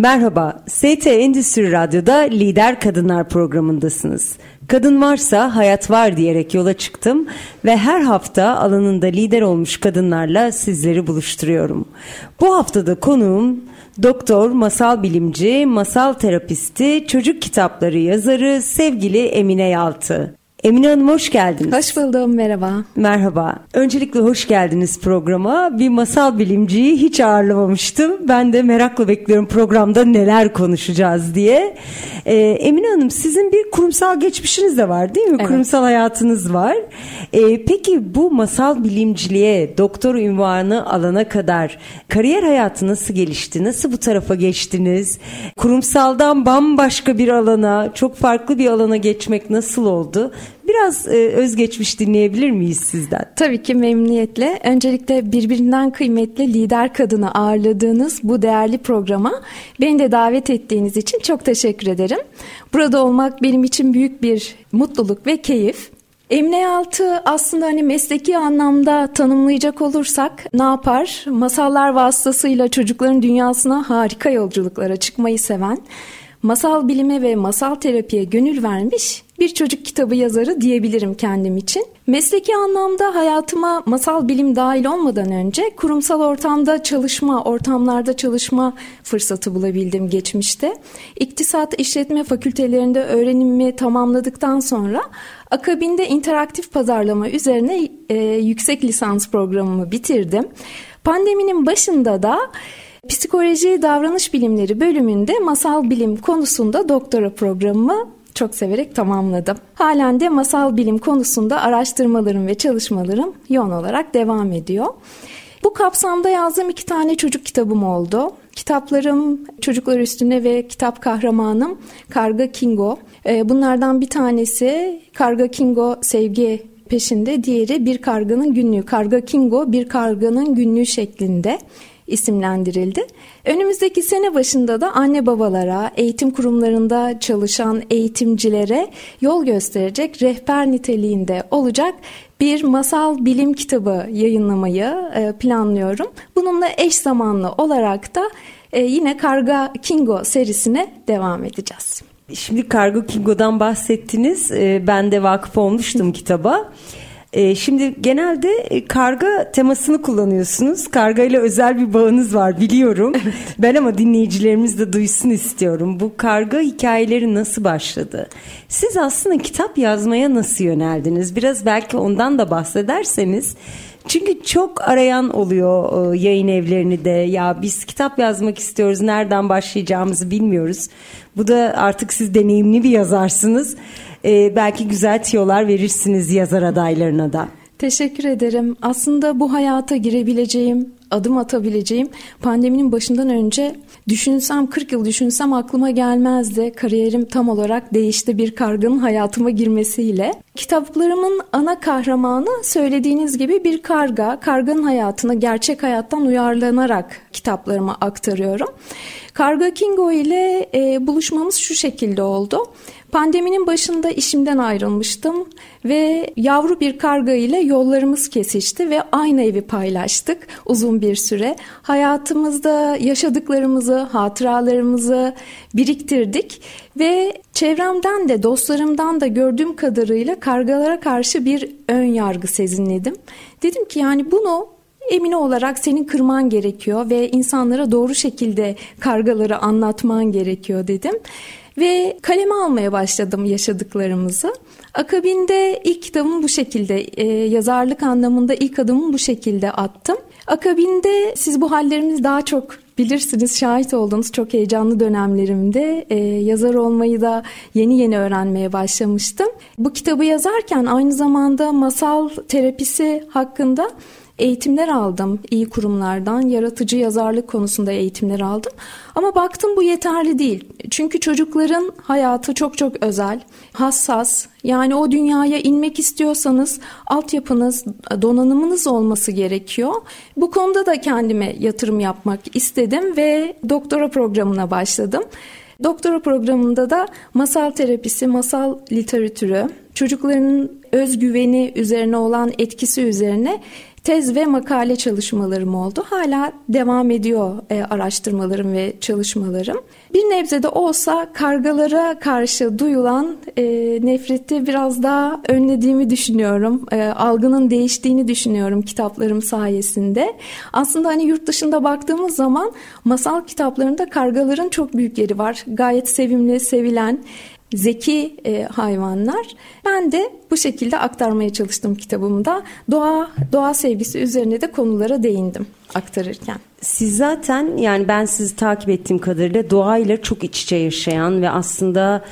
Merhaba, ST Endüstri Radyo'da Lider Kadınlar programındasınız. Kadın varsa hayat var diyerek yola çıktım ve her hafta alanında lider olmuş kadınlarla sizleri buluşturuyorum. Bu haftada konuğum doktor, masal bilimci, masal terapisti, çocuk kitapları yazarı sevgili Emine Yaltı. Emine Hanım hoş geldiniz. Hoş buldum merhaba. Merhaba. Öncelikle hoş geldiniz programa. Bir masal bilimciyi hiç ağırlamamıştım. Ben de merakla bekliyorum programda neler konuşacağız diye. Ee, Emine Hanım sizin bir kurumsal geçmişiniz de var değil mi? Evet. Kurumsal hayatınız var. Ee, peki bu masal bilimciliğe doktor ünvanı alana kadar kariyer hayatı nasıl gelişti? Nasıl bu tarafa geçtiniz? Kurumsaldan bambaşka bir alana, çok farklı bir alana geçmek nasıl oldu? Biraz e, özgeçmiş dinleyebilir miyiz sizden? Tabii ki memnuniyetle. Öncelikle birbirinden kıymetli lider kadını ağırladığınız bu değerli programa beni de davet ettiğiniz için çok teşekkür ederim. Burada olmak benim için büyük bir mutluluk ve keyif. Emine Altı aslında hani mesleki anlamda tanımlayacak olursak ne yapar? Masallar vasıtasıyla çocukların dünyasına harika yolculuklara çıkmayı seven, masal bilime ve masal terapiye gönül vermiş bir çocuk kitabı yazarı diyebilirim kendim için. Mesleki anlamda hayatıma masal bilim dahil olmadan önce kurumsal ortamda çalışma, ortamlarda çalışma fırsatı bulabildim geçmişte. İktisat işletme fakültelerinde öğrenimimi tamamladıktan sonra akabinde interaktif pazarlama üzerine e, yüksek lisans programımı bitirdim. Pandeminin başında da Psikoloji Davranış Bilimleri bölümünde masal bilim konusunda doktora programımı çok severek tamamladım. Halen de masal bilim konusunda araştırmalarım ve çalışmalarım yoğun olarak devam ediyor. Bu kapsamda yazdığım iki tane çocuk kitabım oldu. Kitaplarım Çocuklar Üstüne ve kitap kahramanım Karga Kingo. Ee, bunlardan bir tanesi Karga Kingo Sevgi peşinde, diğeri Bir Karganın Günlüğü. Karga Kingo Bir Karganın Günlüğü şeklinde isimlendirildi. Önümüzdeki sene başında da anne babalara, eğitim kurumlarında çalışan eğitimcilere yol gösterecek rehber niteliğinde olacak bir masal bilim kitabı yayınlamayı e, planlıyorum. Bununla eş zamanlı olarak da e, yine Karga Kingo serisine devam edeceğiz. Şimdi Kargo Kingo'dan bahsettiniz. Ee, Ben de vakıf olmuştum kitaba. Ee, Şimdi genelde e, karga temasını kullanıyorsunuz. Karga ile özel bir bağınız var biliyorum. Ben ama dinleyicilerimiz de duysun istiyorum. Bu karga hikayeleri nasıl başladı? Siz aslında kitap yazmaya nasıl yöneldiniz? Biraz belki ondan da bahsederseniz. Çünkü çok arayan oluyor e, yayın evlerini de. Ya biz kitap yazmak istiyoruz. Nereden başlayacağımızı bilmiyoruz. Bu da artık siz deneyimli bir yazarsınız. Ee, belki güzel tiyolar verirsiniz yazar adaylarına da. Teşekkür ederim. Aslında bu hayata girebileceğim, adım atabileceğim pandeminin başından önce düşünsem 40 yıl düşünsem aklıma gelmezdi. Kariyerim tam olarak değişti bir karganın hayatıma girmesiyle. Kitaplarımın ana kahramanı söylediğiniz gibi bir karga. Karganın hayatını gerçek hayattan uyarlanarak kitaplarıma aktarıyorum. Karga Kingo ile e, buluşmamız şu şekilde oldu. Pandeminin başında işimden ayrılmıştım ve yavru bir karga ile yollarımız kesişti ve aynı evi paylaştık uzun bir süre. Hayatımızda yaşadıklarımızı, hatıralarımızı biriktirdik ve çevremden de dostlarımdan da gördüğüm kadarıyla kargalara karşı bir ön yargı sezinledim. Dedim ki yani bunu Emine olarak senin kırman gerekiyor ve insanlara doğru şekilde kargaları anlatman gerekiyor dedim. Ve kaleme almaya başladım yaşadıklarımızı. Akabinde ilk kitabımı bu şekilde e, yazarlık anlamında ilk adımımı bu şekilde attım. Akabinde siz bu hallerimizi daha çok bilirsiniz şahit olduğunuz çok heyecanlı dönemlerimde e, yazar olmayı da yeni yeni öğrenmeye başlamıştım. Bu kitabı yazarken aynı zamanda masal terapisi hakkında eğitimler aldım iyi kurumlardan. Yaratıcı yazarlık konusunda eğitimler aldım. Ama baktım bu yeterli değil. Çünkü çocukların hayatı çok çok özel, hassas. Yani o dünyaya inmek istiyorsanız altyapınız, donanımınız olması gerekiyor. Bu konuda da kendime yatırım yapmak istedim ve doktora programına başladım. Doktora programında da masal terapisi, masal literatürü, çocukların özgüveni üzerine olan etkisi üzerine tez ve makale çalışmalarım oldu. Hala devam ediyor e, araştırmalarım ve çalışmalarım. Bir nebze de olsa kargalara karşı duyulan e, nefreti biraz daha önlediğimi düşünüyorum. E, algının değiştiğini düşünüyorum kitaplarım sayesinde. Aslında hani yurt dışında baktığımız zaman masal kitaplarında kargaların çok büyük yeri var. Gayet sevimli, sevilen zeki e, hayvanlar. Ben de bu şekilde aktarmaya çalıştım kitabımda. Doğa doğa sevgisi üzerine de konulara değindim aktarırken. Siz zaten yani ben sizi takip ettiğim kadarıyla doğayla çok iç içe yaşayan ve aslında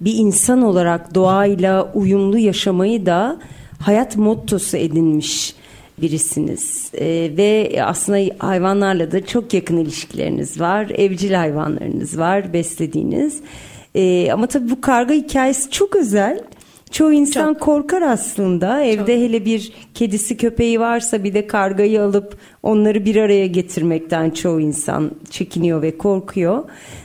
bir insan olarak doğayla uyumlu yaşamayı da hayat mottosu edinmiş birisiniz ee, ve aslında hayvanlarla da çok yakın ilişkileriniz var evcil hayvanlarınız var beslediğiniz ee, ama tabii bu karga hikayesi çok özel Çoğu insan çok. korkar aslında. Evde çok. hele bir kedisi köpeği varsa bir de kargayı alıp onları bir araya getirmekten çoğu insan çekiniyor ve korkuyor.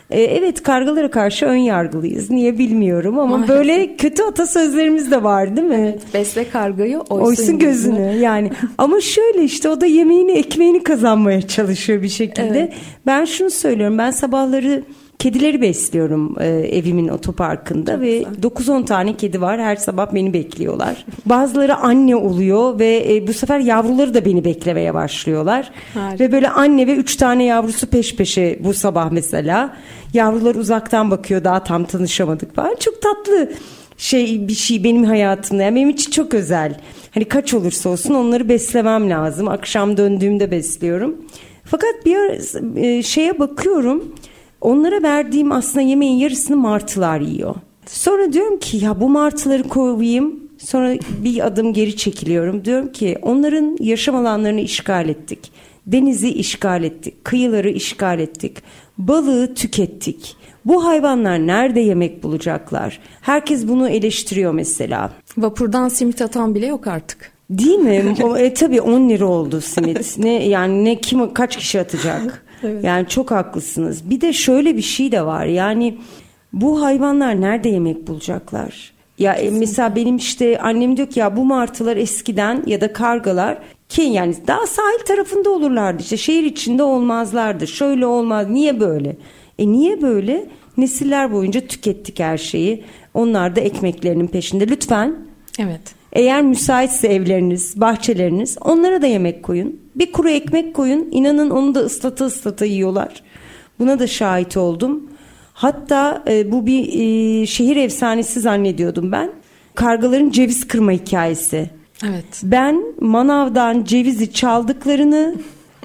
Ee, evet kargalara karşı ön yargılıyız. Niye bilmiyorum ama Maalesef. böyle kötü atasözlerimiz de var değil mi? Evet, besle kargayı oysun, oysun gözünü. gözünü. Yani ama şöyle işte o da yemeğini ekmeğini kazanmaya çalışıyor bir şekilde. Evet. Ben şunu söylüyorum. Ben sabahları Kedileri besliyorum e, evimin otoparkında Çok ve 9-10 tane kedi var. Her sabah beni bekliyorlar. Bazıları anne oluyor ve e, bu sefer yavruları da beni beklemeye başlıyorlar. Harika. Ve böyle anne ve 3 tane yavrusu peş peşe bu sabah mesela. Yavrular uzaktan bakıyor daha tam tanışamadık falan. Çok tatlı şey bir şey benim hayatımda. Yani benim için çok özel. Hani kaç olursa olsun onları beslemem lazım. Akşam döndüğümde besliyorum. Fakat bir e, şeye bakıyorum. Onlara verdiğim aslında yemeğin yarısını martılar yiyor. Sonra diyorum ki ya bu martıları kovayım. Sonra bir adım geri çekiliyorum. Diyorum ki onların yaşam alanlarını işgal ettik. Denizi işgal ettik. Kıyıları işgal ettik. Balığı tükettik. Bu hayvanlar nerede yemek bulacaklar? Herkes bunu eleştiriyor mesela. Vapurdan simit atan bile yok artık. Değil mi? o, e, tabii 10 lira oldu simit. Ne yani ne kim kaç kişi atacak? Evet. Yani çok haklısınız. Bir de şöyle bir şey de var. Yani bu hayvanlar nerede yemek bulacaklar? Ya e, Kesinlikle. mesela benim işte annem diyor ki ya bu martılar eskiden ya da kargalar ki yani daha sahil tarafında olurlardı işte şehir içinde olmazlardı. Şöyle olmaz. Niye böyle? E niye böyle? Nesiller boyunca tükettik her şeyi. Onlar da ekmeklerinin peşinde. Lütfen. Evet. Eğer müsaitse evleriniz, bahçeleriniz onlara da yemek koyun. Bir kuru ekmek koyun. İnanın onu da ıslata ıslata yiyorlar. Buna da şahit oldum. Hatta e, bu bir e, şehir efsanesi zannediyordum ben. Kargaların ceviz kırma hikayesi. Evet. Ben manavdan cevizi çaldıklarını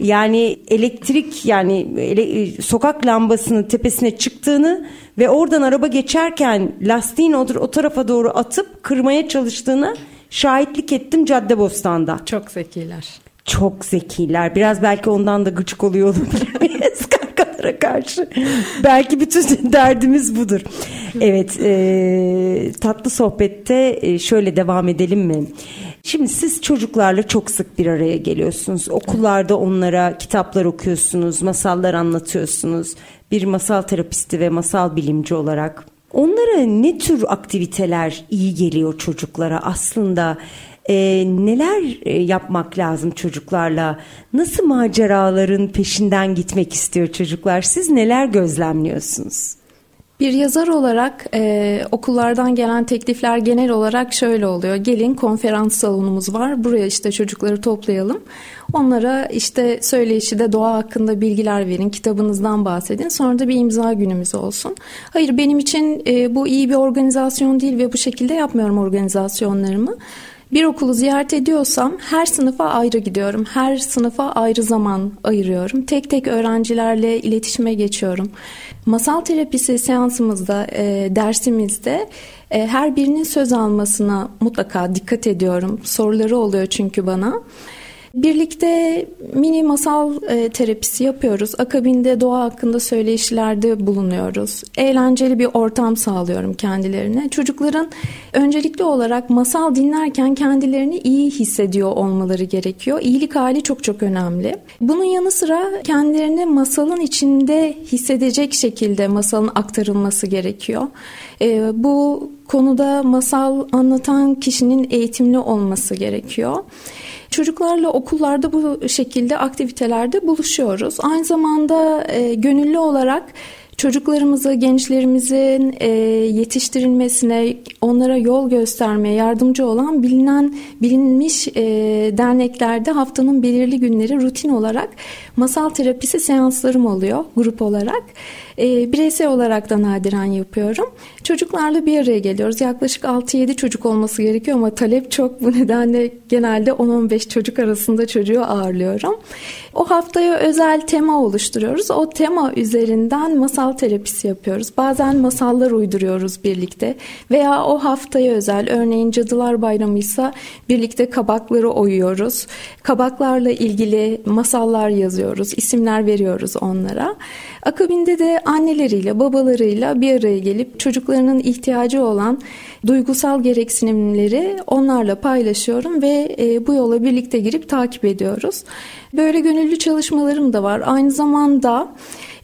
yani elektrik yani ele, e, sokak lambasının tepesine çıktığını ve oradan araba geçerken lastiğin o, o tarafa doğru atıp kırmaya çalıştığını şahitlik ettim Caddebostan'da. Çok zekiler. Çok zekiler. Biraz belki ondan da gıcık oluyor olabiliriz kargalara karşı. belki bütün derdimiz budur. Evet e, tatlı sohbette e, şöyle devam edelim mi? Şimdi siz çocuklarla çok sık bir araya geliyorsunuz. Okullarda onlara kitaplar okuyorsunuz, masallar anlatıyorsunuz. Bir masal terapisti ve masal bilimci olarak. Onlara ne tür aktiviteler iyi geliyor çocuklara aslında? e, neler e, yapmak lazım çocuklarla? Nasıl maceraların peşinden gitmek istiyor çocuklar? Siz neler gözlemliyorsunuz? Bir yazar olarak e, okullardan gelen teklifler genel olarak şöyle oluyor. Gelin konferans salonumuz var. Buraya işte çocukları toplayalım. Onlara işte söyleyişi de doğa hakkında bilgiler verin. Kitabınızdan bahsedin. Sonra da bir imza günümüz olsun. Hayır benim için e, bu iyi bir organizasyon değil ve bu şekilde yapmıyorum organizasyonlarımı. Bir okulu ziyaret ediyorsam her sınıfa ayrı gidiyorum. Her sınıfa ayrı zaman ayırıyorum. Tek tek öğrencilerle iletişime geçiyorum. Masal terapisi seansımızda, e, dersimizde e, her birinin söz almasına mutlaka dikkat ediyorum. Soruları oluyor çünkü bana. Birlikte mini masal e, terapisi yapıyoruz. Akabinde doğa hakkında söyleşilerde bulunuyoruz. Eğlenceli bir ortam sağlıyorum kendilerine. Çocukların öncelikli olarak masal dinlerken kendilerini iyi hissediyor olmaları gerekiyor. İyilik hali çok çok önemli. Bunun yanı sıra kendilerini masalın içinde hissedecek şekilde masalın aktarılması gerekiyor. E, bu konuda masal anlatan kişinin eğitimli olması gerekiyor. Çocuklarla okullarda bu şekilde aktivitelerde buluşuyoruz. Aynı zamanda e, gönüllü olarak çocuklarımızı, gençlerimizin e, yetiştirilmesine, onlara yol göstermeye yardımcı olan bilinen, bilinmiş e, derneklerde haftanın belirli günleri rutin olarak masal terapisi seanslarım oluyor grup olarak. E, bireysel olarak da nadiren yapıyorum. Çocuklarla bir araya geliyoruz. Yaklaşık 6-7 çocuk olması gerekiyor ama talep çok. Bu nedenle genelde 10-15 çocuk arasında çocuğu ağırlıyorum. O haftaya özel tema oluşturuyoruz. O tema üzerinden masal terapisi yapıyoruz. Bazen masallar uyduruyoruz birlikte veya o haftaya özel örneğin Cadılar Bayramıysa birlikte kabakları oyuyoruz. Kabaklarla ilgili masallar yazıyoruz, isimler veriyoruz onlara. Akabinde de anneleriyle, babalarıyla bir araya gelip çocuklarının ihtiyacı olan duygusal gereksinimleri onlarla paylaşıyorum ve e, bu yola birlikte girip takip ediyoruz. Böyle gönüllü çalışmalarım da var. Aynı zamanda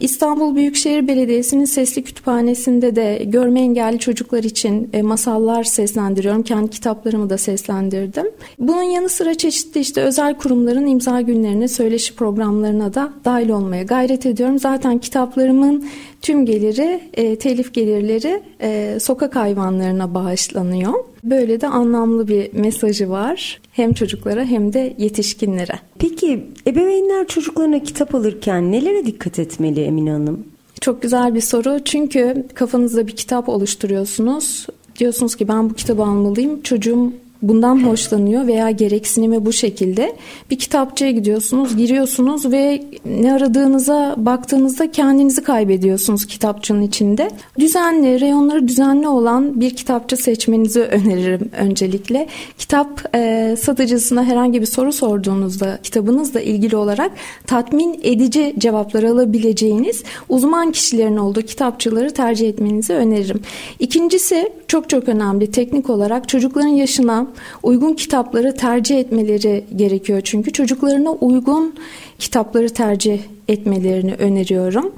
İstanbul Büyükşehir Belediyesi'nin sesli kütüphanesinde de görme engelli çocuklar için e, masallar seslendiriyorum. Kendi kitaplarımı da seslendirdim. Bunun yanı sıra çeşitli işte özel kurumların imza günlerine, söyleşi programlarına da dahil olmaya gayret ediyorum. Zaten kitaplarımın tüm geliri, e, telif gelirleri e, sokak hayvanlarına bağışlanıyor. Böyle de anlamlı bir mesajı var. Hem çocuklara hem de yetişkinlere. Peki ebeveynler çocuklarına kitap alırken nelere dikkat etmeli Emine Hanım? Çok güzel bir soru. Çünkü kafanızda bir kitap oluşturuyorsunuz. Diyorsunuz ki ben bu kitabı almalıyım. Çocuğum bundan hoşlanıyor veya gereksinimi bu şekilde. Bir kitapçıya gidiyorsunuz, giriyorsunuz ve ne aradığınıza baktığınızda kendinizi kaybediyorsunuz kitapçının içinde. Düzenli, reyonları düzenli olan bir kitapçı seçmenizi öneririm öncelikle. Kitap e, satıcısına herhangi bir soru sorduğunuzda kitabınızla ilgili olarak tatmin edici cevaplar alabileceğiniz uzman kişilerin olduğu kitapçıları tercih etmenizi öneririm. İkincisi çok çok önemli teknik olarak çocukların yaşına uygun kitapları tercih etmeleri gerekiyor. Çünkü çocuklarına uygun kitapları tercih etmelerini öneriyorum.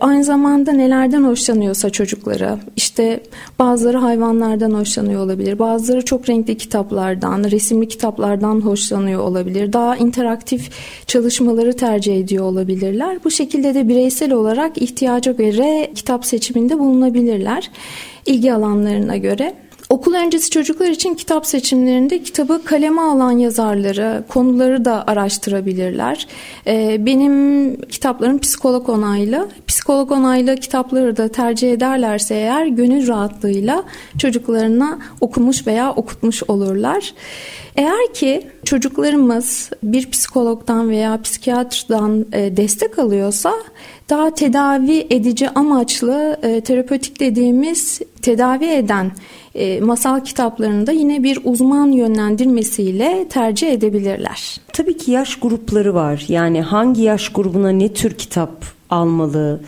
Aynı zamanda nelerden hoşlanıyorsa çocukları işte bazıları hayvanlardan hoşlanıyor olabilir bazıları çok renkli kitaplardan resimli kitaplardan hoşlanıyor olabilir daha interaktif çalışmaları tercih ediyor olabilirler bu şekilde de bireysel olarak ihtiyaca göre kitap seçiminde bulunabilirler ilgi alanlarına göre Okul öncesi çocuklar için kitap seçimlerinde kitabı kaleme alan yazarları, konuları da araştırabilirler. Ee, benim kitaplarım psikolog onaylı. Psikolog onaylı kitapları da tercih ederlerse eğer gönül rahatlığıyla çocuklarına okumuş veya okutmuş olurlar. Eğer ki çocuklarımız bir psikologdan veya psikiyatrdan e, destek alıyorsa daha tedavi edici amaçlı e, terapötik dediğimiz tedavi eden e, masal kitaplarında yine bir uzman yönlendirmesiyle tercih edebilirler. Tabii ki yaş grupları var. Yani hangi yaş grubuna ne tür kitap almalı?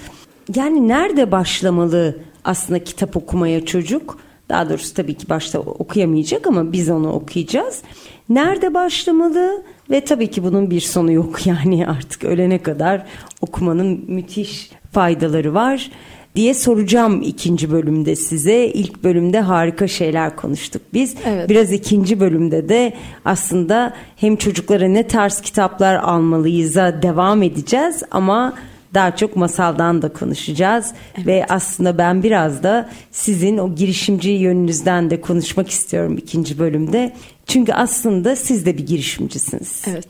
Yani nerede başlamalı aslında kitap okumaya çocuk? Daha doğrusu tabii ki başta okuyamayacak ama biz onu okuyacağız. Nerede başlamalı? Ve tabii ki bunun bir sonu yok yani artık ölene kadar okumanın müthiş faydaları var diye soracağım ikinci bölümde size. İlk bölümde harika şeyler konuştuk biz. Evet. Biraz ikinci bölümde de aslında hem çocuklara ne tarz kitaplar almalıyız'a devam edeceğiz ama daha çok masaldan da konuşacağız evet. ve aslında ben biraz da sizin o girişimci yönünüzden de konuşmak istiyorum ikinci bölümde. Çünkü aslında siz de bir girişimcisiniz. Evet.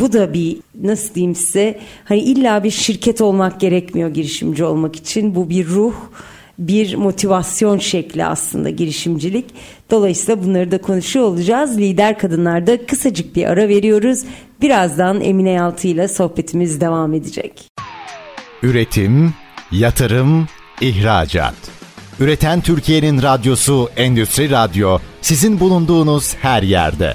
Bu da bir nasıl diyeyim size hani illa bir şirket olmak gerekmiyor girişimci olmak için. Bu bir ruh bir motivasyon şekli aslında girişimcilik. Dolayısıyla bunları da konuşuyor olacağız. Lider kadınlarda kısacık bir ara veriyoruz. Birazdan Emine Yaltı ile sohbetimiz devam edecek. Üretim, yatırım, ihracat. Üreten Türkiye'nin radyosu Endüstri Radyo sizin bulunduğunuz her yerde.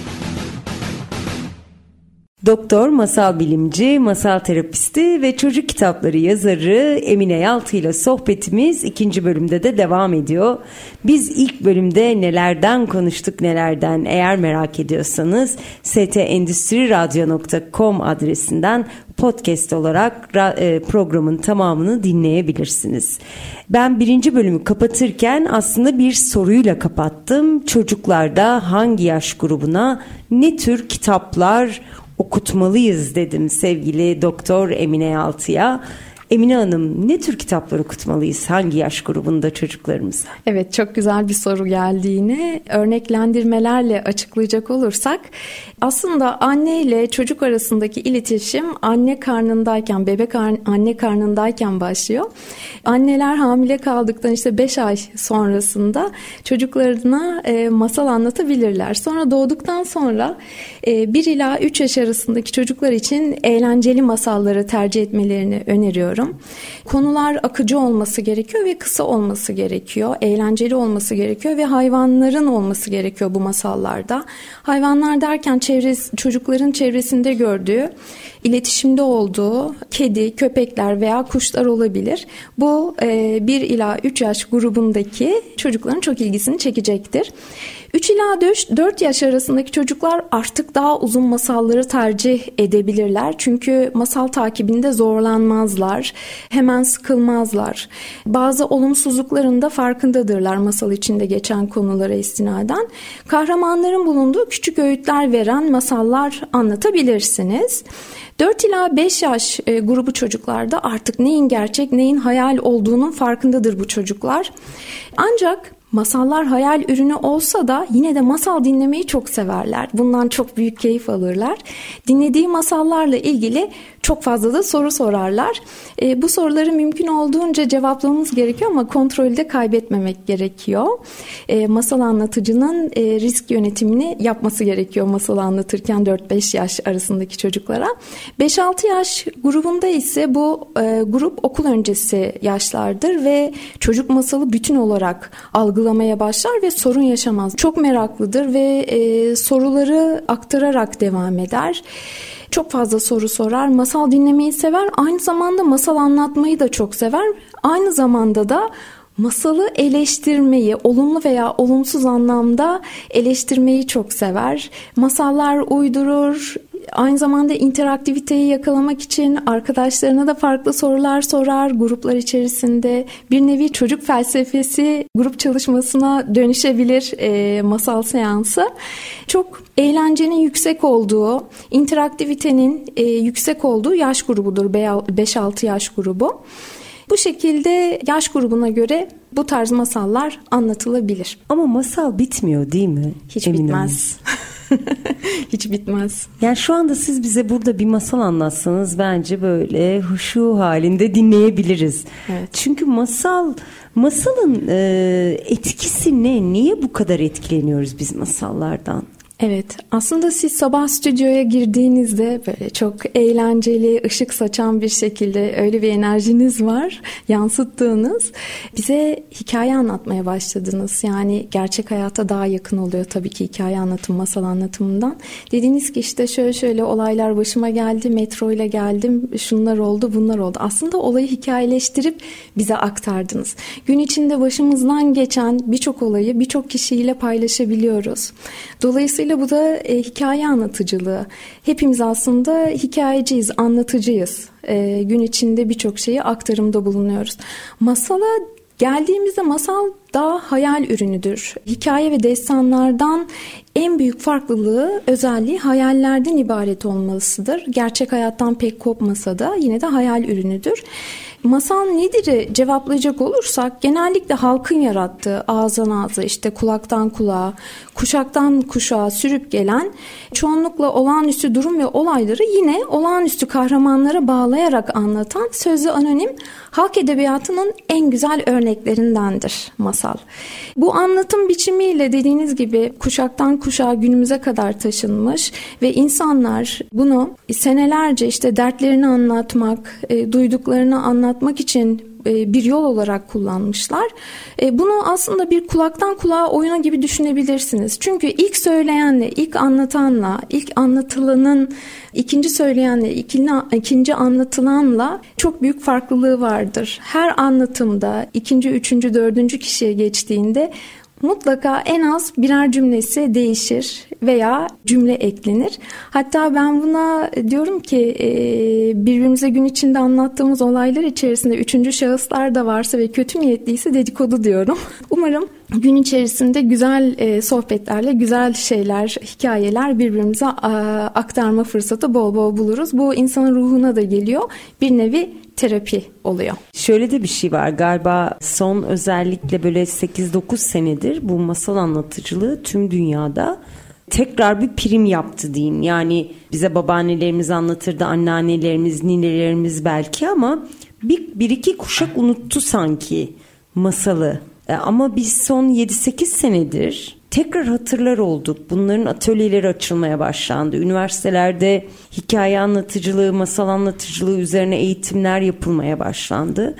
Doktor, masal bilimci, masal terapisti ve çocuk kitapları yazarı Emine Yaltı ile sohbetimiz ikinci bölümde de devam ediyor. Biz ilk bölümde nelerden konuştuk nelerden eğer merak ediyorsanız stendüstriradyo.com adresinden podcast olarak e, programın tamamını dinleyebilirsiniz. Ben birinci bölümü kapatırken aslında bir soruyla kapattım. Çocuklarda hangi yaş grubuna ne tür kitaplar okutmalıyız dedim sevgili doktor Emine Yaltı'ya. Emine Hanım ne tür kitaplar okutmalıyız? Hangi yaş grubunda çocuklarımıza? Evet çok güzel bir soru geldi yine. Örneklendirmelerle açıklayacak olursak aslında anne ile çocuk arasındaki iletişim anne karnındayken, bebek anne karnındayken başlıyor. Anneler hamile kaldıktan işte 5 ay sonrasında çocuklarına e, masal anlatabilirler. Sonra doğduktan sonra e, 1 ila 3 yaş arasındaki çocuklar için eğlenceli masalları tercih etmelerini öneriyorum. Konular akıcı olması gerekiyor ve kısa olması gerekiyor. Eğlenceli olması gerekiyor ve hayvanların olması gerekiyor bu masallarda. Hayvanlar derken çevresi, çocukların çevresinde gördüğü, iletişimde olduğu kedi, köpekler veya kuşlar olabilir. Bu e, 1 ila 3 yaş grubundaki çocukların çok ilgisini çekecektir. 3 ila 4 yaş arasındaki çocuklar artık daha uzun masalları tercih edebilirler. Çünkü masal takibinde zorlanmazlar, hemen sıkılmazlar. Bazı olumsuzlukların da farkındadırlar masal içinde geçen konulara istinaden. Kahramanların bulunduğu küçük öğütler veren masallar anlatabilirsiniz. 4 ila 5 yaş e, grubu çocuklarda artık neyin gerçek neyin hayal olduğunun farkındadır bu çocuklar. Ancak Masallar hayal ürünü olsa da yine de masal dinlemeyi çok severler. Bundan çok büyük keyif alırlar. Dinlediği masallarla ilgili çok fazla da soru sorarlar. E, bu soruları mümkün olduğunca cevaplamamız gerekiyor ama kontrolü de kaybetmemek gerekiyor. E, masal anlatıcının e, risk yönetimini yapması gerekiyor masal anlatırken 4-5 yaş arasındaki çocuklara. 5-6 yaş grubunda ise bu e, grup okul öncesi yaşlardır ve çocuk masalı bütün olarak algılamaya başlar ve sorun yaşamaz. Çok meraklıdır ve e, soruları aktararak devam eder. Çok fazla soru sorar, masal dinlemeyi sever, aynı zamanda masal anlatmayı da çok sever. Aynı zamanda da masalı eleştirmeyi, olumlu veya olumsuz anlamda eleştirmeyi çok sever. Masallar uydurur, aynı zamanda interaktiviteyi yakalamak için arkadaşlarına da farklı sorular sorar gruplar içerisinde. Bir nevi çocuk felsefesi grup çalışmasına dönüşebilir e, masal seansı. Çok eğlencenin yüksek olduğu, interaktivitenin e, yüksek olduğu yaş grubudur 5-6 yaş grubu. Bu şekilde yaş grubuna göre bu tarz masallar anlatılabilir. Ama masal bitmiyor değil mi? Hiç Emin bitmez. Hiç bitmez. Yani şu anda siz bize burada bir masal anlatsanız bence böyle huşu halinde dinleyebiliriz. Evet. Çünkü masal masalın e, etkisi ne? Niye bu kadar etkileniyoruz biz masallardan? Evet aslında siz sabah stüdyoya girdiğinizde böyle çok eğlenceli, ışık saçan bir şekilde öyle bir enerjiniz var yansıttığınız. Bize hikaye anlatmaya başladınız. Yani gerçek hayata daha yakın oluyor tabii ki hikaye anlatım, masal anlatımından. Dediniz ki işte şöyle şöyle olaylar başıma geldi, metro ile geldim, şunlar oldu, bunlar oldu. Aslında olayı hikayeleştirip bize aktardınız. Gün içinde başımızdan geçen birçok olayı birçok kişiyle paylaşabiliyoruz. Dolayısıyla Dolayısıyla bu da e, hikaye anlatıcılığı. Hepimiz aslında hikayeciyiz, anlatıcıyız. E, gün içinde birçok şeyi aktarımda bulunuyoruz. Masala geldiğimizde masal daha hayal ürünüdür. Hikaye ve destanlardan en büyük farklılığı özelliği hayallerden ibaret olmasıdır. Gerçek hayattan pek kopmasa da yine de hayal ürünüdür. Masal nedir cevaplayacak olursak genellikle halkın yarattığı ağızdan ağza işte kulaktan kulağa, kuşaktan kuşağa sürüp gelen çoğunlukla olağanüstü durum ve olayları yine olağanüstü kahramanlara bağlayarak anlatan sözlü anonim halk edebiyatının en güzel örneklerindendir masal. Bu anlatım biçimiyle dediğiniz gibi kuşaktan kuşağa günümüze kadar taşınmış ve insanlar bunu senelerce işte dertlerini anlatmak, e, duyduklarını anlatmak için e, bir yol olarak kullanmışlar. E, bunu aslında bir kulaktan kulağa oyuna gibi düşünebilirsiniz. Çünkü ilk söyleyenle, ilk anlatanla, ilk anlatılanın ikinci söyleyenle, ikinci anlatılanla çok büyük farklılığı vardır. Her anlatımda ikinci, üçüncü, dördüncü kişiye geçtiğinde mutlaka en az birer cümlesi değişir veya cümle eklenir. Hatta ben buna diyorum ki e, birbirimize gün içinde anlattığımız olaylar içerisinde üçüncü şahıslar da varsa ve kötü niyetliyse dedikodu diyorum. Umarım gün içerisinde güzel e, sohbetlerle güzel şeyler, hikayeler birbirimize aktarma fırsatı bol bol buluruz. Bu insanın ruhuna da geliyor. Bir nevi terapi oluyor. Şöyle de bir şey var galiba son özellikle böyle 8-9 senedir bu masal anlatıcılığı tüm dünyada tekrar bir prim yaptı diyeyim. Yani bize babaannelerimiz anlatırdı, anneannelerimiz, ninelerimiz belki ama bir, bir iki kuşak unuttu sanki masalı. E, ama biz son 7-8 senedir tekrar hatırlar olduk. Bunların atölyeleri açılmaya başlandı. Üniversitelerde hikaye anlatıcılığı, masal anlatıcılığı üzerine eğitimler yapılmaya başlandı.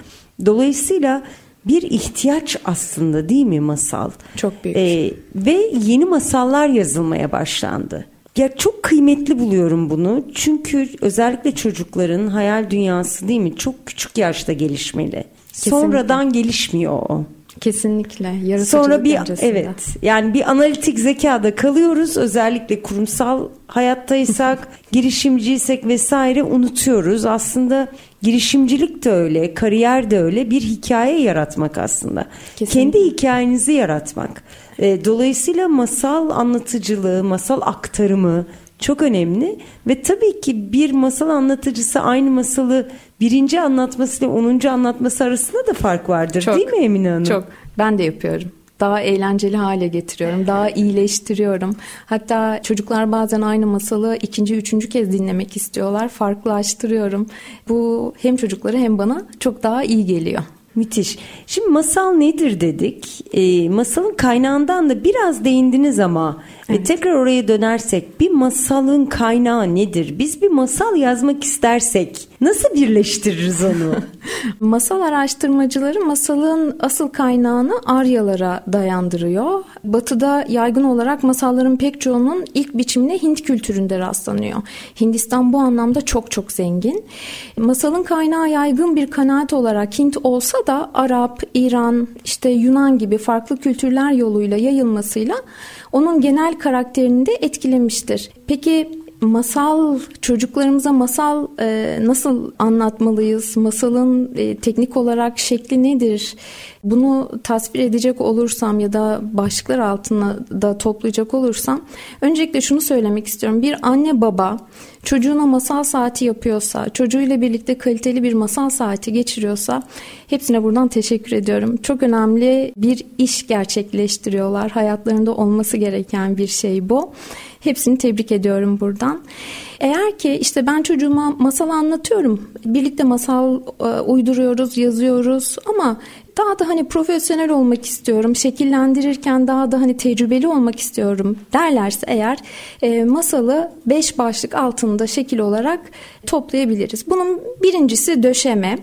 Dolayısıyla bir ihtiyaç aslında değil mi masal? Çok büyük. Ee, ve yeni masallar yazılmaya başlandı. Ya çok kıymetli buluyorum bunu. Çünkü özellikle çocukların hayal dünyası değil mi? Çok küçük yaşta gelişmeli. Kesinlikle. Sonradan gelişmiyor o. Kesinlikle. Yaratıcılık Sonra bir öncesinde. evet yani bir analitik zekada kalıyoruz. Özellikle kurumsal hayattaysak, girişimciysek vesaire unutuyoruz. Aslında girişimcilik de öyle, kariyer de öyle bir hikaye yaratmak aslında. Kesinlikle. Kendi hikayenizi yaratmak. Dolayısıyla masal anlatıcılığı, masal aktarımı çok önemli ve tabii ki bir masal anlatıcısı aynı masalı birinci anlatması ile onuncu anlatması arasında da fark vardır çok, değil mi Emine Hanım? Çok. Ben de yapıyorum daha eğlenceli hale getiriyorum, daha iyileştiriyorum. Hatta çocuklar bazen aynı masalı ikinci, üçüncü kez dinlemek istiyorlar. Farklılaştırıyorum. Bu hem çocuklara hem bana çok daha iyi geliyor. Müthiş. Şimdi masal nedir dedik. E, masalın kaynağından da biraz değindiniz ama evet. e, tekrar oraya dönersek bir masalın kaynağı nedir? Biz bir masal yazmak istersek nasıl birleştiririz onu? masal araştırmacıları masalın asıl kaynağını Aryalara dayandırıyor. Batı'da yaygın olarak masalların pek çoğunun ilk biçimine Hint kültüründe rastlanıyor. Hindistan bu anlamda çok çok zengin. Masalın kaynağı yaygın bir kanaat olarak Hint olsa da Arap, İran, işte Yunan gibi farklı kültürler yoluyla yayılmasıyla onun genel karakterini de etkilemiştir. Peki masal çocuklarımıza masal e, nasıl anlatmalıyız? Masalın e, teknik olarak şekli nedir? Bunu tasvir edecek olursam ya da başlıklar altına da toplayacak olursam öncelikle şunu söylemek istiyorum. Bir anne baba çocuğuna masal saati yapıyorsa, çocuğuyla birlikte kaliteli bir masal saati geçiriyorsa hepsine buradan teşekkür ediyorum. Çok önemli bir iş gerçekleştiriyorlar. Hayatlarında olması gereken bir şey bu. Hepsini tebrik ediyorum buradan. Eğer ki işte ben çocuğuma masal anlatıyorum. Birlikte masal e, uyduruyoruz, yazıyoruz ama daha da hani profesyonel olmak istiyorum, şekillendirirken daha da hani tecrübeli olmak istiyorum derlerse eğer e, masalı beş başlık altında şekil olarak toplayabiliriz. Bunun birincisi döşeme.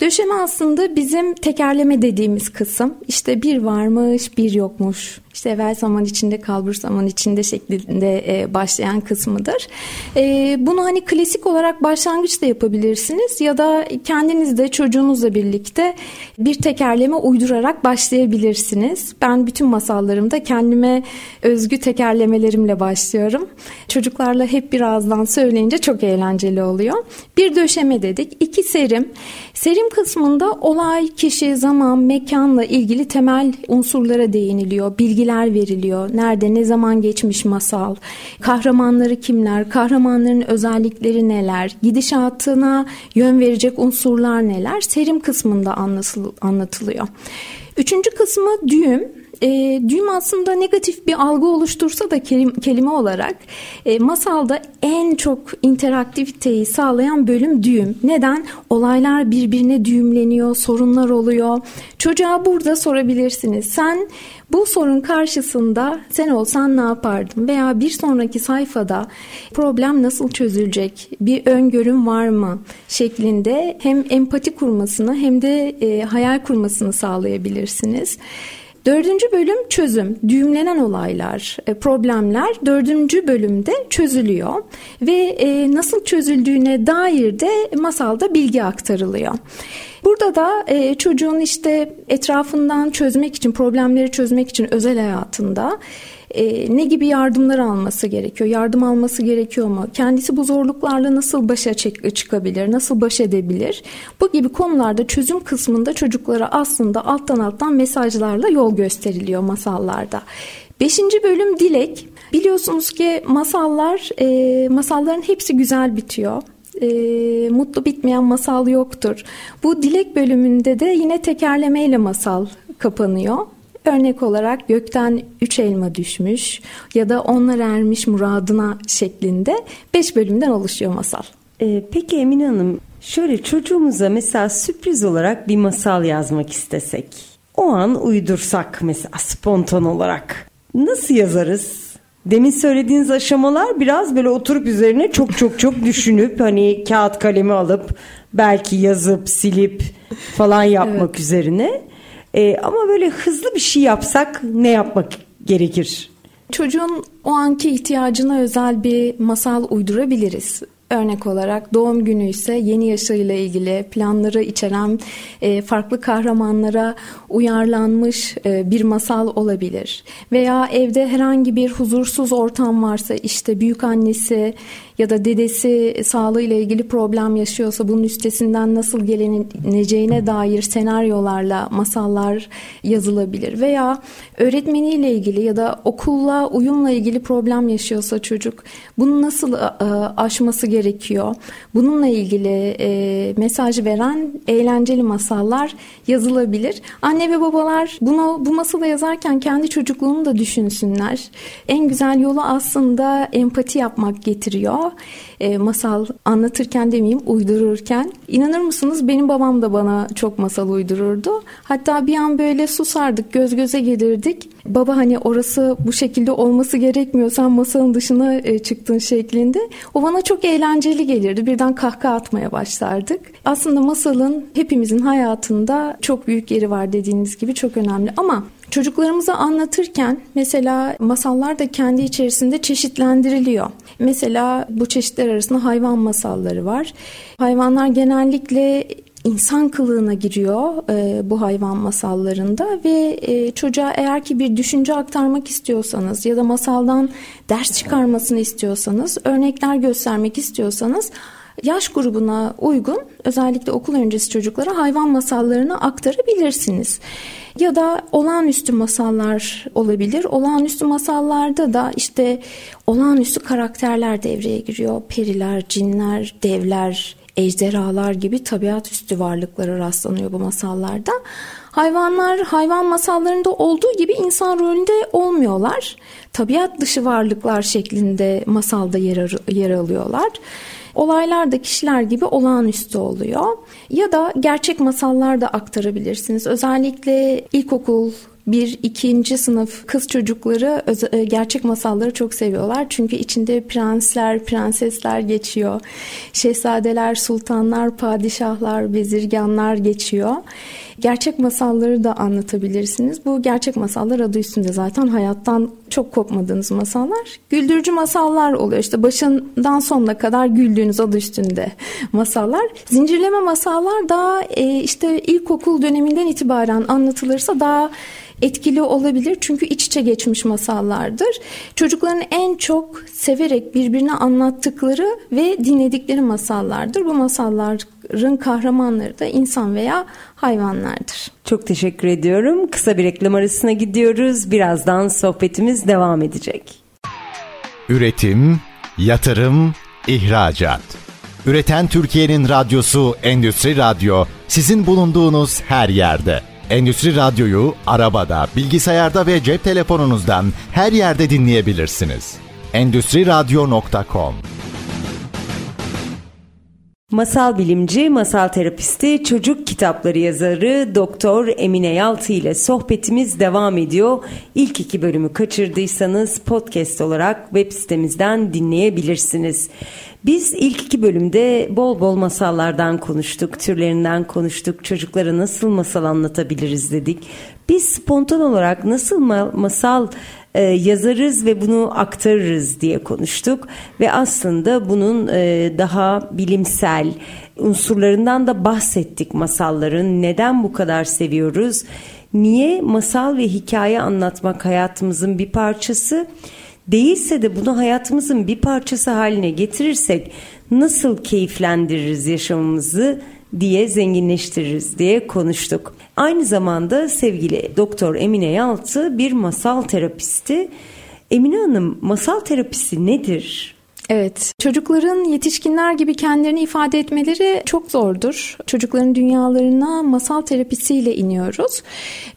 Döşeme aslında bizim tekerleme dediğimiz kısım. İşte bir varmış, bir yokmuş. İşte evvel zaman içinde kalbur zaman içinde şeklinde e, başlayan kısmıdır. E, bunu hani klasik olarak başlangıçta yapabilirsiniz ya da kendiniz de çocuğunuzla birlikte bir tekerleme uydurarak başlayabilirsiniz. Ben bütün masallarımda kendime özgü tekerlemelerimle başlıyorum. Çocuklarla hep birazdan söyleyince çok eğlenceli oluyor. Bir döşeme dedik. iki serim. Serim kısmında olay, kişi, zaman, mekanla ilgili temel unsurlara değiniliyor. Bilgi bilgiler veriliyor. Nerede, ne zaman geçmiş masal, kahramanları kimler, kahramanların özellikleri neler, gidişatına yön verecek unsurlar neler serim kısmında anlatılıyor. Üçüncü kısmı düğüm e, düğüm aslında negatif bir algı oluştursa da kelim, kelime olarak e, masalda en çok interaktiviteyi sağlayan bölüm düğüm. Neden? Olaylar birbirine düğümleniyor, sorunlar oluyor. Çocuğa burada sorabilirsiniz. Sen bu sorun karşısında sen olsan ne yapardın? Veya bir sonraki sayfada problem nasıl çözülecek? Bir öngörüm var mı? Şeklinde hem empati kurmasını hem de e, hayal kurmasını sağlayabilirsiniz. Dördüncü bölüm çözüm. Düğümlenen olaylar, e, problemler dördüncü bölümde çözülüyor ve e, nasıl çözüldüğüne dair de masalda bilgi aktarılıyor. Burada da e, çocuğun işte etrafından çözmek için, problemleri çözmek için özel hayatında e, ne gibi yardımlar alması gerekiyor? Yardım alması gerekiyor mu? Kendisi bu zorluklarla nasıl başa çıkabilir? Nasıl baş edebilir? Bu gibi konularda çözüm kısmında çocuklara aslında alttan alttan mesajlarla yol gösteriliyor masallarda. Beşinci bölüm dilek. Biliyorsunuz ki masallar, e, masalların hepsi güzel bitiyor e, mutlu bitmeyen masal yoktur. Bu dilek bölümünde de yine tekerlemeyle masal kapanıyor. Örnek olarak gökten üç elma düşmüş ya da onlar ermiş muradına şeklinde beş bölümden oluşuyor masal. Ee, peki Emine Hanım şöyle çocuğumuza mesela sürpriz olarak bir masal yazmak istesek o an uydursak mesela spontan olarak nasıl yazarız? Demin söylediğiniz aşamalar biraz böyle oturup üzerine çok çok çok düşünüp hani kağıt kalemi alıp belki yazıp silip falan yapmak evet. üzerine. E, ama böyle hızlı bir şey yapsak ne yapmak gerekir? Çocuğun o anki ihtiyacına özel bir masal uydurabiliriz. Örnek olarak doğum günü ise yeni yaşıyla ilgili planları içeren e, farklı kahramanlara uyarlanmış e, bir masal olabilir. Veya evde herhangi bir huzursuz ortam varsa işte büyük annesi ya da dedesi sağlığıyla ilgili problem yaşıyorsa bunun üstesinden nasıl gelineceğine dair senaryolarla masallar yazılabilir veya öğretmeniyle ilgili ya da okulla uyumla ilgili problem yaşıyorsa çocuk bunu nasıl e, aşması gerekiyor? Bununla ilgili e, mesaj veren eğlenceli masallar yazılabilir. Anne ve babalar bunu bu masalı yazarken kendi çocukluğunu da düşünsünler. En güzel yolu aslında empati yapmak getiriyor e, masal anlatırken demeyeyim uydururken. inanır mısınız benim babam da bana çok masal uydururdu. Hatta bir an böyle susardık göz göze gelirdik. Baba hani orası bu şekilde olması gerekmiyor sen masalın dışına e, çıktın şeklinde. O bana çok eğlenceli gelirdi. Birden kahkaha atmaya başlardık. Aslında masalın hepimizin hayatında çok büyük yeri var dediğiniz gibi çok önemli. Ama Çocuklarımıza anlatırken mesela masallar da kendi içerisinde çeşitlendiriliyor. Mesela bu çeşitler arasında hayvan masalları var. Hayvanlar genellikle insan kılığına giriyor e, bu hayvan masallarında ve e, çocuğa eğer ki bir düşünce aktarmak istiyorsanız ya da masaldan ders çıkarmasını istiyorsanız, örnekler göstermek istiyorsanız yaş grubuna uygun özellikle okul öncesi çocuklara hayvan masallarını aktarabilirsiniz. Ya da olağanüstü masallar olabilir. Olağanüstü masallarda da işte olağanüstü karakterler devreye giriyor. Periler, cinler, devler, ejderhalar gibi tabiat üstü varlıklara rastlanıyor bu masallarda. Hayvanlar hayvan masallarında olduğu gibi insan rolünde olmuyorlar. Tabiat dışı varlıklar şeklinde masalda yer, yer alıyorlar. Olaylar da kişiler gibi olağanüstü oluyor. Ya da gerçek masallar da aktarabilirsiniz. Özellikle ilkokul bir ikinci sınıf kız çocukları e, gerçek masalları çok seviyorlar. Çünkü içinde prensler, prensesler geçiyor. Şehzadeler, sultanlar, padişahlar, bezirganlar geçiyor. Gerçek masalları da anlatabilirsiniz. Bu gerçek masallar adı üstünde zaten hayattan çok kopmadığınız masallar. Güldürücü masallar oluyor. İşte başından sonuna kadar güldüğünüz adı üstünde masallar. Zincirleme masallar daha e, işte ilkokul döneminden itibaren anlatılırsa daha etkili olabilir çünkü iç içe geçmiş masallardır. Çocukların en çok severek birbirine anlattıkları ve dinledikleri masallardır. Bu masalların kahramanları da insan veya hayvanlardır. Çok teşekkür ediyorum. Kısa bir reklam arasına gidiyoruz. Birazdan sohbetimiz devam edecek. Üretim, yatırım, ihracat. Üreten Türkiye'nin radyosu Endüstri Radyo sizin bulunduğunuz her yerde. Endüstri Radyo'yu arabada, bilgisayarda ve cep telefonunuzdan her yerde dinleyebilirsiniz. Endüstri Radyo.com Masal bilimci, masal terapisti, çocuk kitapları yazarı Doktor Emine Yaltı ile sohbetimiz devam ediyor. İlk iki bölümü kaçırdıysanız podcast olarak web sitemizden dinleyebilirsiniz. Biz ilk iki bölümde bol bol masallardan konuştuk, türlerinden konuştuk, çocuklara nasıl masal anlatabiliriz dedik. Biz spontan olarak nasıl ma- masal e, yazarız ve bunu aktarırız diye konuştuk. Ve aslında bunun e, daha bilimsel unsurlarından da bahsettik masalların. Neden bu kadar seviyoruz? Niye masal ve hikaye anlatmak hayatımızın bir parçası? Değilse de bunu hayatımızın bir parçası haline getirirsek nasıl keyiflendiririz yaşamımızı diye zenginleştiririz diye konuştuk. Aynı zamanda sevgili Doktor Emine Yaltı bir masal terapisti. Emine Hanım masal terapisi nedir? Evet, çocukların yetişkinler gibi kendilerini ifade etmeleri çok zordur. Çocukların dünyalarına masal terapisiyle iniyoruz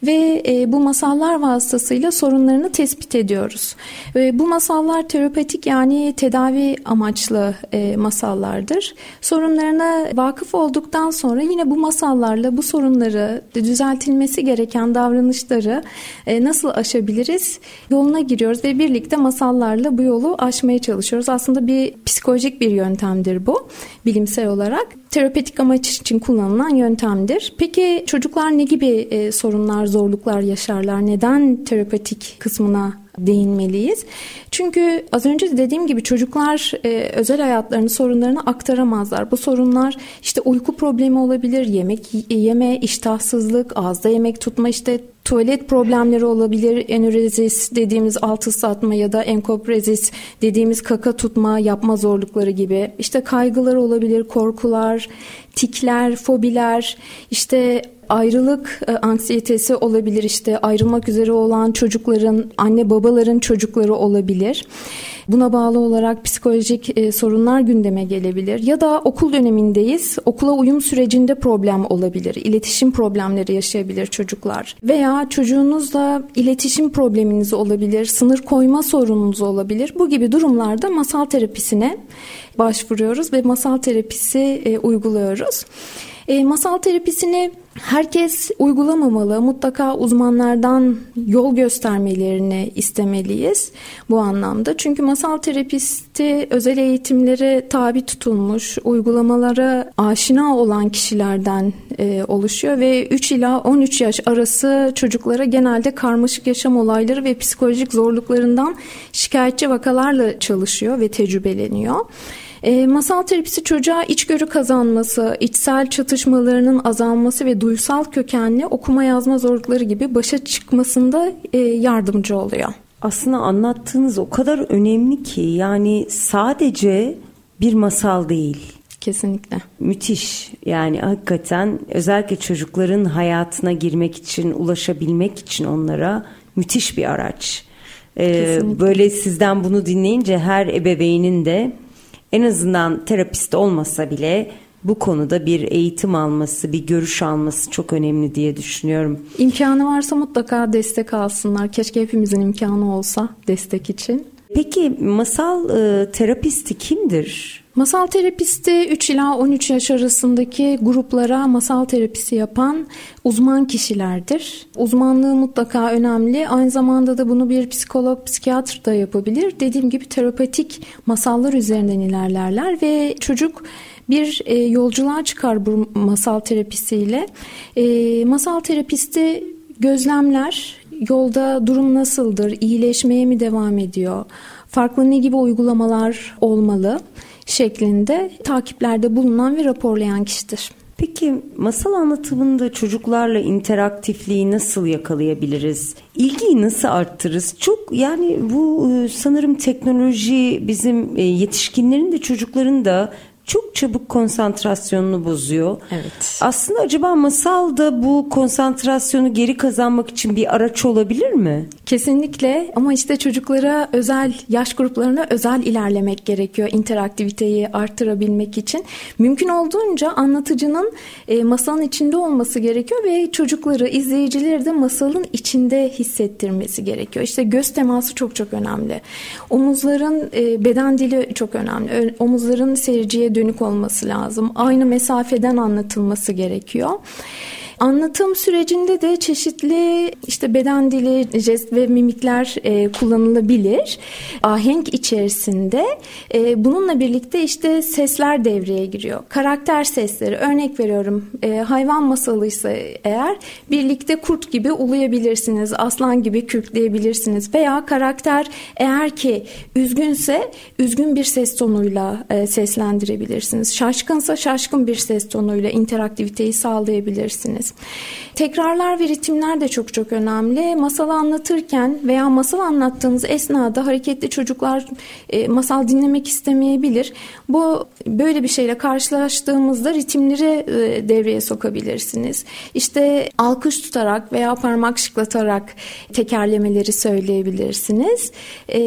ve e, bu masallar vasıtasıyla sorunlarını tespit ediyoruz. Ve bu masallar terapetik yani tedavi amaçlı e, masallardır. Sorunlarına vakıf olduktan sonra yine bu masallarla bu sorunları düzeltilmesi gereken davranışları e, nasıl aşabiliriz yoluna giriyoruz ve birlikte masallarla bu yolu aşmaya çalışıyoruz. Aslında bir psikolojik bir yöntemdir bu bilimsel olarak. Terapetik amaç için kullanılan yöntemdir. Peki çocuklar ne gibi e, sorunlar, zorluklar yaşarlar? Neden terapetik kısmına değinmeliyiz. Çünkü az önce dediğim gibi çocuklar e, özel hayatlarını, sorunlarını aktaramazlar. Bu sorunlar işte uyku problemi olabilir, yemek yeme, iştahsızlık, ağızda yemek tutma, işte tuvalet problemleri olabilir. Enürezis dediğimiz alt ıslatma ya da enkoprezis dediğimiz kaka tutma, yapma zorlukları gibi. İşte kaygılar olabilir, korkular, tikler, fobiler, işte ayrılık e, anksiyetesi olabilir işte ayrılmak üzere olan çocukların anne babaların çocukları olabilir. Buna bağlı olarak psikolojik e, sorunlar gündeme gelebilir ya da okul dönemindeyiz. Okula uyum sürecinde problem olabilir. İletişim problemleri yaşayabilir çocuklar veya çocuğunuzla iletişim probleminiz olabilir, sınır koyma sorununuz olabilir. Bu gibi durumlarda masal terapisine başvuruyoruz ve masal terapisi e, uyguluyoruz. E, masal terapisini herkes uygulamamalı. Mutlaka uzmanlardan yol göstermelerini istemeliyiz bu anlamda. Çünkü masal terapisti özel eğitimlere tabi tutulmuş, uygulamalara aşina olan kişilerden e, oluşuyor ve 3 ila 13 yaş arası çocuklara genelde karmaşık yaşam olayları ve psikolojik zorluklarından şikayetçi vakalarla çalışıyor ve tecrübeleniyor. E, masal terapisi çocuğa içgörü kazanması, içsel çatışmalarının azalması ve duysal kökenli okuma yazma zorlukları gibi başa çıkmasında e, yardımcı oluyor. Aslında anlattığınız o kadar önemli ki yani sadece bir masal değil. Kesinlikle. Müthiş. Yani hakikaten özellikle çocukların hayatına girmek için, ulaşabilmek için onlara müthiş bir araç. Ee, böyle sizden bunu dinleyince her ebeveynin de en azından terapist olmasa bile bu konuda bir eğitim alması, bir görüş alması çok önemli diye düşünüyorum. İmkanı varsa mutlaka destek alsınlar. Keşke hepimizin imkanı olsa destek için. Peki masal e, terapisti kimdir? Masal terapisti 3 ila 13 yaş arasındaki gruplara masal terapisi yapan uzman kişilerdir. Uzmanlığı mutlaka önemli. Aynı zamanda da bunu bir psikolog, psikiyatr da yapabilir. Dediğim gibi terapetik masallar üzerinden ilerlerler ve çocuk bir e, yolculuğa çıkar bu masal terapisiyle. E, masal terapisti gözlemler, yolda durum nasıldır, iyileşmeye mi devam ediyor, farklı ne gibi uygulamalar olmalı şeklinde takiplerde bulunan ve raporlayan kişidir. Peki masal anlatımında çocuklarla interaktifliği nasıl yakalayabiliriz? İlgiyi nasıl arttırırız? Çok yani bu e, sanırım teknoloji bizim e, yetişkinlerin de çocukların da çok çabuk konsantrasyonunu bozuyor. Evet. Aslında acaba masal da bu konsantrasyonu geri kazanmak için bir araç olabilir mi? Kesinlikle ama işte çocuklara özel yaş gruplarına özel ilerlemek gerekiyor interaktiviteyi arttırabilmek için. Mümkün olduğunca anlatıcının e, masalın içinde olması gerekiyor ve çocukları, izleyicileri de masalın içinde hissettirmesi gerekiyor. İşte göz teması çok çok önemli. Omuzların e, beden dili çok önemli. Omuzların seyirciye dönük olması lazım. Aynı mesafeden anlatılması gerekiyor. Anlatım sürecinde de çeşitli işte beden dili, jest ve mimikler e, kullanılabilir. Ahenk içerisinde e, bununla birlikte işte sesler devreye giriyor. Karakter sesleri örnek veriyorum e, hayvan masalıysa eğer birlikte kurt gibi uluyabilirsiniz, aslan gibi kürkleyebilirsiniz veya karakter eğer ki üzgünse üzgün bir ses tonuyla e, seslendirebilirsiniz. Şaşkınsa şaşkın bir ses tonuyla interaktiviteyi sağlayabilirsiniz. Tekrarlar ve ritimler de çok çok önemli. Masal anlatırken veya masal anlattığınız esnada hareketli çocuklar e, masal dinlemek istemeyebilir. Bu böyle bir şeyle karşılaştığımızda ritimleri e, devreye sokabilirsiniz. İşte alkış tutarak veya parmak şıklatarak tekerlemeleri söyleyebilirsiniz. E,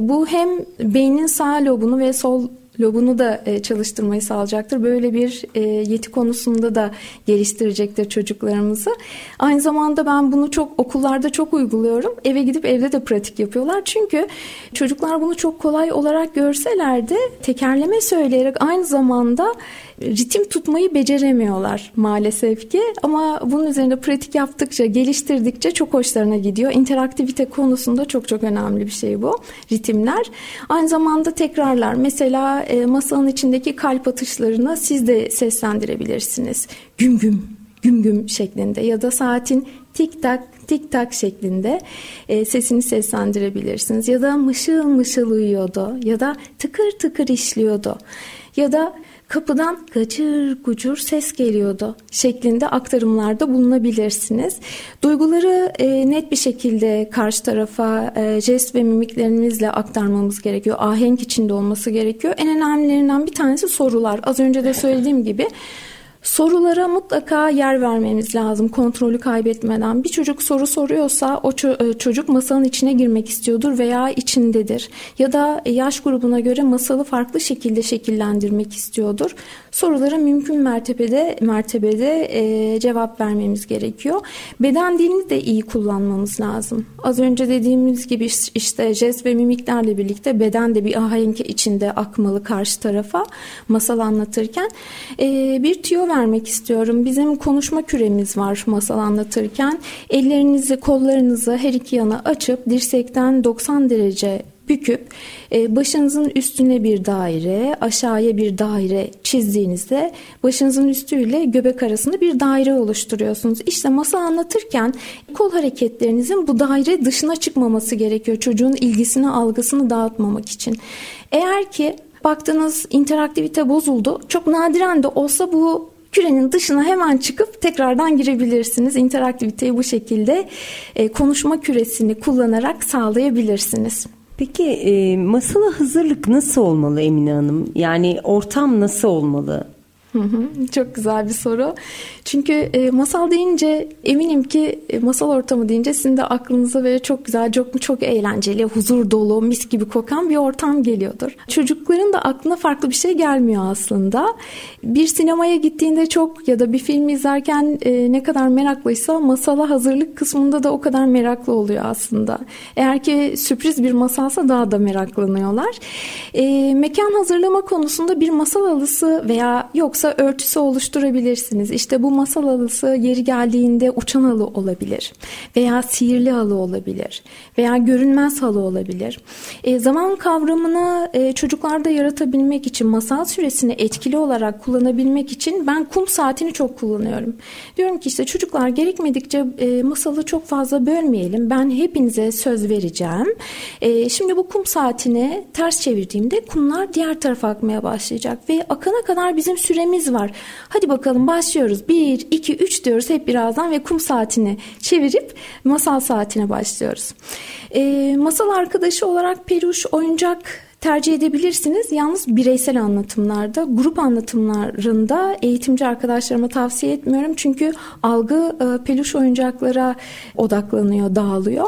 bu hem beynin sağ lobunu ve sol lobunu da e, çalıştırmayı sağlayacaktır. Böyle bir e, yeti konusunda da geliştirecektir çocuklarımızı. Aynı zamanda ben bunu çok okullarda çok uyguluyorum. Eve gidip evde de pratik yapıyorlar. Çünkü çocuklar bunu çok kolay olarak görseler de tekerleme söyleyerek aynı zamanda ritim tutmayı beceremiyorlar maalesef ki ama bunun üzerinde pratik yaptıkça geliştirdikçe çok hoşlarına gidiyor. İnteraktivite konusunda çok çok önemli bir şey bu ritimler. Aynı zamanda tekrarlar mesela e, masanın içindeki kalp atışlarına siz de seslendirebilirsiniz. Güm güm güm güm şeklinde ya da saatin tik tak tik tak şeklinde e, sesini seslendirebilirsiniz ya da mışıl mışıl uyuyordu ya da tıkır tıkır işliyordu ya da kapıdan gacır gucur ses geliyordu şeklinde aktarımlarda bulunabilirsiniz. Duyguları e, net bir şekilde karşı tarafa e, jest ve mimiklerimizle aktarmamız gerekiyor. Ahenk içinde olması gerekiyor. En önemlilerinden bir tanesi sorular. Az önce de söylediğim gibi Sorulara mutlaka yer vermemiz lazım kontrolü kaybetmeden. Bir çocuk soru soruyorsa o e, çocuk masanın içine girmek istiyordur veya içindedir. Ya da yaş grubuna göre masalı farklı şekilde şekillendirmek istiyordur. Sorulara mümkün mertebede mertebede e, cevap vermemiz gerekiyor. Beden dilini de iyi kullanmamız lazım. Az önce dediğimiz gibi işte jest ve mimiklerle birlikte beden de bir ahenk içinde akmalı karşı tarafa masal anlatırken. E, bir tüyo vermek istiyorum. Bizim konuşma küremiz var masal anlatırken. Ellerinizi, kollarınızı her iki yana açıp dirsekten 90 derece büküp e, başınızın üstüne bir daire, aşağıya bir daire çizdiğinizde başınızın üstüyle göbek arasında bir daire oluşturuyorsunuz. İşte masal anlatırken kol hareketlerinizin bu daire dışına çıkmaması gerekiyor. Çocuğun ilgisini, algısını dağıtmamak için. Eğer ki baktınız interaktivite bozuldu. Çok nadiren de olsa bu kürenin dışına hemen çıkıp tekrardan girebilirsiniz. İnteraktiviteyi bu şekilde e, konuşma küresini kullanarak sağlayabilirsiniz. Peki e, masala hazırlık nasıl olmalı Emine Hanım? Yani ortam nasıl olmalı? çok güzel bir soru. Çünkü e, masal deyince eminim ki e, masal ortamı deyince sizin de aklınıza böyle çok güzel, çok çok eğlenceli, huzur dolu, mis gibi kokan bir ortam geliyordur. Çocukların da aklına farklı bir şey gelmiyor aslında. Bir sinemaya gittiğinde çok ya da bir film izlerken e, ne kadar meraklıysa masala hazırlık kısmında da o kadar meraklı oluyor aslında. Eğer ki sürpriz bir masalsa daha da meraklanıyorlar. E, mekan hazırlama konusunda bir masal alısı veya yoksa örtüsü oluşturabilirsiniz. İşte bu masal halısı yeri geldiğinde uçan halı olabilir veya sihirli halı olabilir veya görünmez halı olabilir. E, zaman kavramını e, çocuklarda yaratabilmek için masal süresini etkili olarak kullanabilmek için ben kum saatini çok kullanıyorum. Diyorum ki işte çocuklar gerekmedikçe e, masalı çok fazla bölmeyelim. Ben hepinize söz vereceğim. E, şimdi bu kum saatini ters çevirdiğimde kumlar diğer tarafa akmaya başlayacak ve akana kadar bizim süremiz var. Hadi bakalım başlıyoruz. 1, 2, 3 diyoruz hep birazdan ve kum saatini çevirip masal saatine başlıyoruz. E, masal arkadaşı olarak peluş, oyuncak tercih edebilirsiniz. Yalnız bireysel anlatımlarda, grup anlatımlarında eğitimci arkadaşlarıma tavsiye etmiyorum. Çünkü algı e, peluş oyuncaklara odaklanıyor, dağılıyor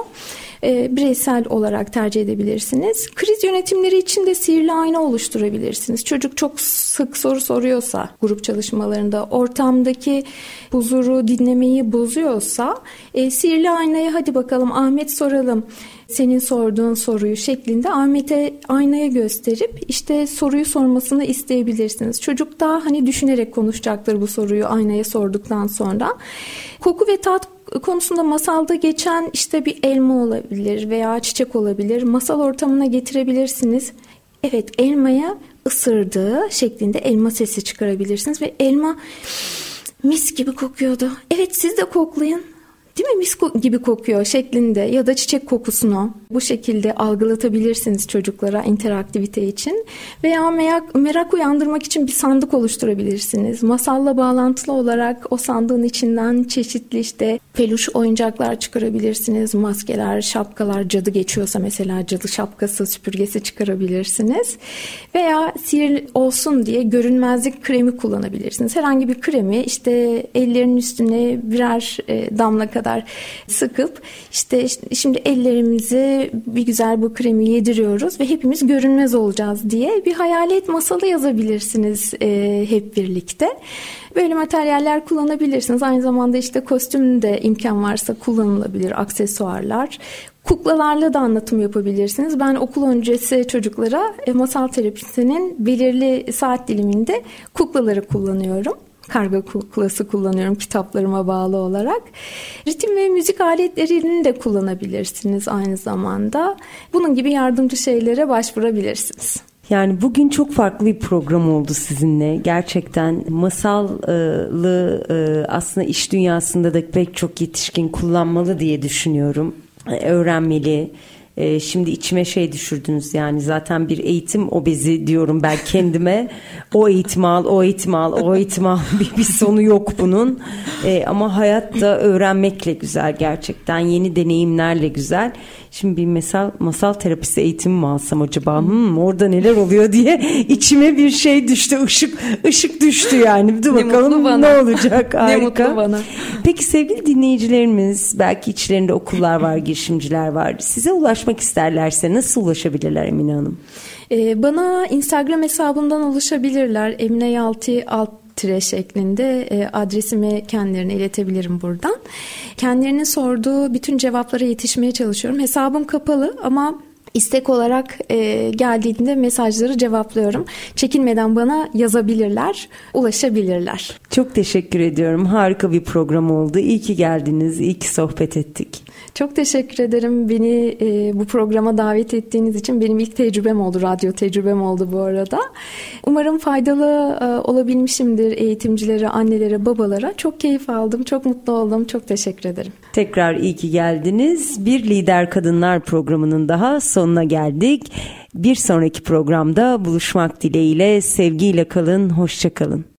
e, bireysel olarak tercih edebilirsiniz. Kriz yönetimleri için de sihirli ayna oluşturabilirsiniz. Çocuk çok sık soru soruyorsa grup çalışmalarında ortamdaki huzuru dinlemeyi bozuyorsa e, sihirli aynaya hadi bakalım Ahmet soralım senin sorduğun soruyu şeklinde Ahmet'e aynaya gösterip işte soruyu sormasını isteyebilirsiniz. Çocuk da hani düşünerek konuşacaktır bu soruyu aynaya sorduktan sonra. Koku ve tat konusunda masalda geçen işte bir elma olabilir veya çiçek olabilir. Masal ortamına getirebilirsiniz. Evet elmaya ısırdığı şeklinde elma sesi çıkarabilirsiniz ve elma mis gibi kokuyordu. Evet siz de koklayın. Değil mi mis gibi kokuyor şeklinde ya da çiçek kokusunu bu şekilde algılatabilirsiniz çocuklara interaktivite için veya merak, merak uyandırmak için bir sandık oluşturabilirsiniz. Masalla bağlantılı olarak o sandığın içinden çeşitli işte peluş oyuncaklar çıkarabilirsiniz. Maskeler, şapkalar, cadı geçiyorsa mesela cadı şapkası, süpürgesi çıkarabilirsiniz. Veya sihir olsun diye görünmezlik kremi kullanabilirsiniz. Herhangi bir kremi işte ellerin üstüne birer e, damla kadar kadar sıkıp işte şimdi ellerimizi bir güzel bu kremi yediriyoruz ve hepimiz görünmez olacağız diye bir hayalet masalı yazabilirsiniz e, hep birlikte. Böyle materyaller kullanabilirsiniz. Aynı zamanda işte kostüm de imkan varsa kullanılabilir aksesuarlar. Kuklalarla da anlatım yapabilirsiniz. Ben okul öncesi çocuklara e, masal terapisinin belirli saat diliminde kuklaları kullanıyorum karga kuklası kullanıyorum kitaplarıma bağlı olarak. Ritim ve müzik aletlerini de kullanabilirsiniz aynı zamanda. Bunun gibi yardımcı şeylere başvurabilirsiniz. Yani bugün çok farklı bir program oldu sizinle. Gerçekten masallı e, aslında iş dünyasında da pek çok yetişkin kullanmalı diye düşünüyorum. Öğrenmeli, e, şimdi içime şey düşürdünüz yani zaten bir eğitim obezi diyorum ben kendime. o eğitim al, o eğitim al, o eğitim al bir, bir sonu yok bunun. E, ama hayat da öğrenmekle güzel gerçekten yeni deneyimlerle güzel. Şimdi bir masal, masal terapisi eğitimi mi alsam acaba? Hmm, orada neler oluyor diye içime bir şey düştü. ışık ışık düştü yani. Dur bakalım ne, ne olacak. Harika. ne mutlu bana. Peki sevgili dinleyicilerimiz belki içlerinde okullar var, girişimciler var. Size ulaşmak isterlerse nasıl ulaşabilirler Emine Hanım? Ee, bana Instagram hesabından ulaşabilirler. Emine Yalti alt tire şeklinde e, adresimi kendilerine iletebilirim buradan. Kendilerinin sorduğu bütün cevaplara yetişmeye çalışıyorum. Hesabım kapalı ama istek olarak e, geldiğinde mesajları cevaplıyorum. Çekinmeden bana yazabilirler, ulaşabilirler. Çok teşekkür ediyorum. Harika bir program oldu. İyi ki geldiniz, iyi ki sohbet ettik. Çok teşekkür ederim. Beni e, bu programa davet ettiğiniz için benim ilk tecrübem oldu, radyo tecrübem oldu bu arada. Umarım faydalı e, olabilmişimdir eğitimcilere, annelere, babalara. Çok keyif aldım, çok mutlu oldum. Çok teşekkür ederim. Tekrar iyi ki geldiniz. Bir Lider Kadınlar programının daha sonuna geldik. Bir sonraki programda buluşmak dileğiyle sevgiyle kalın, hoşça kalın.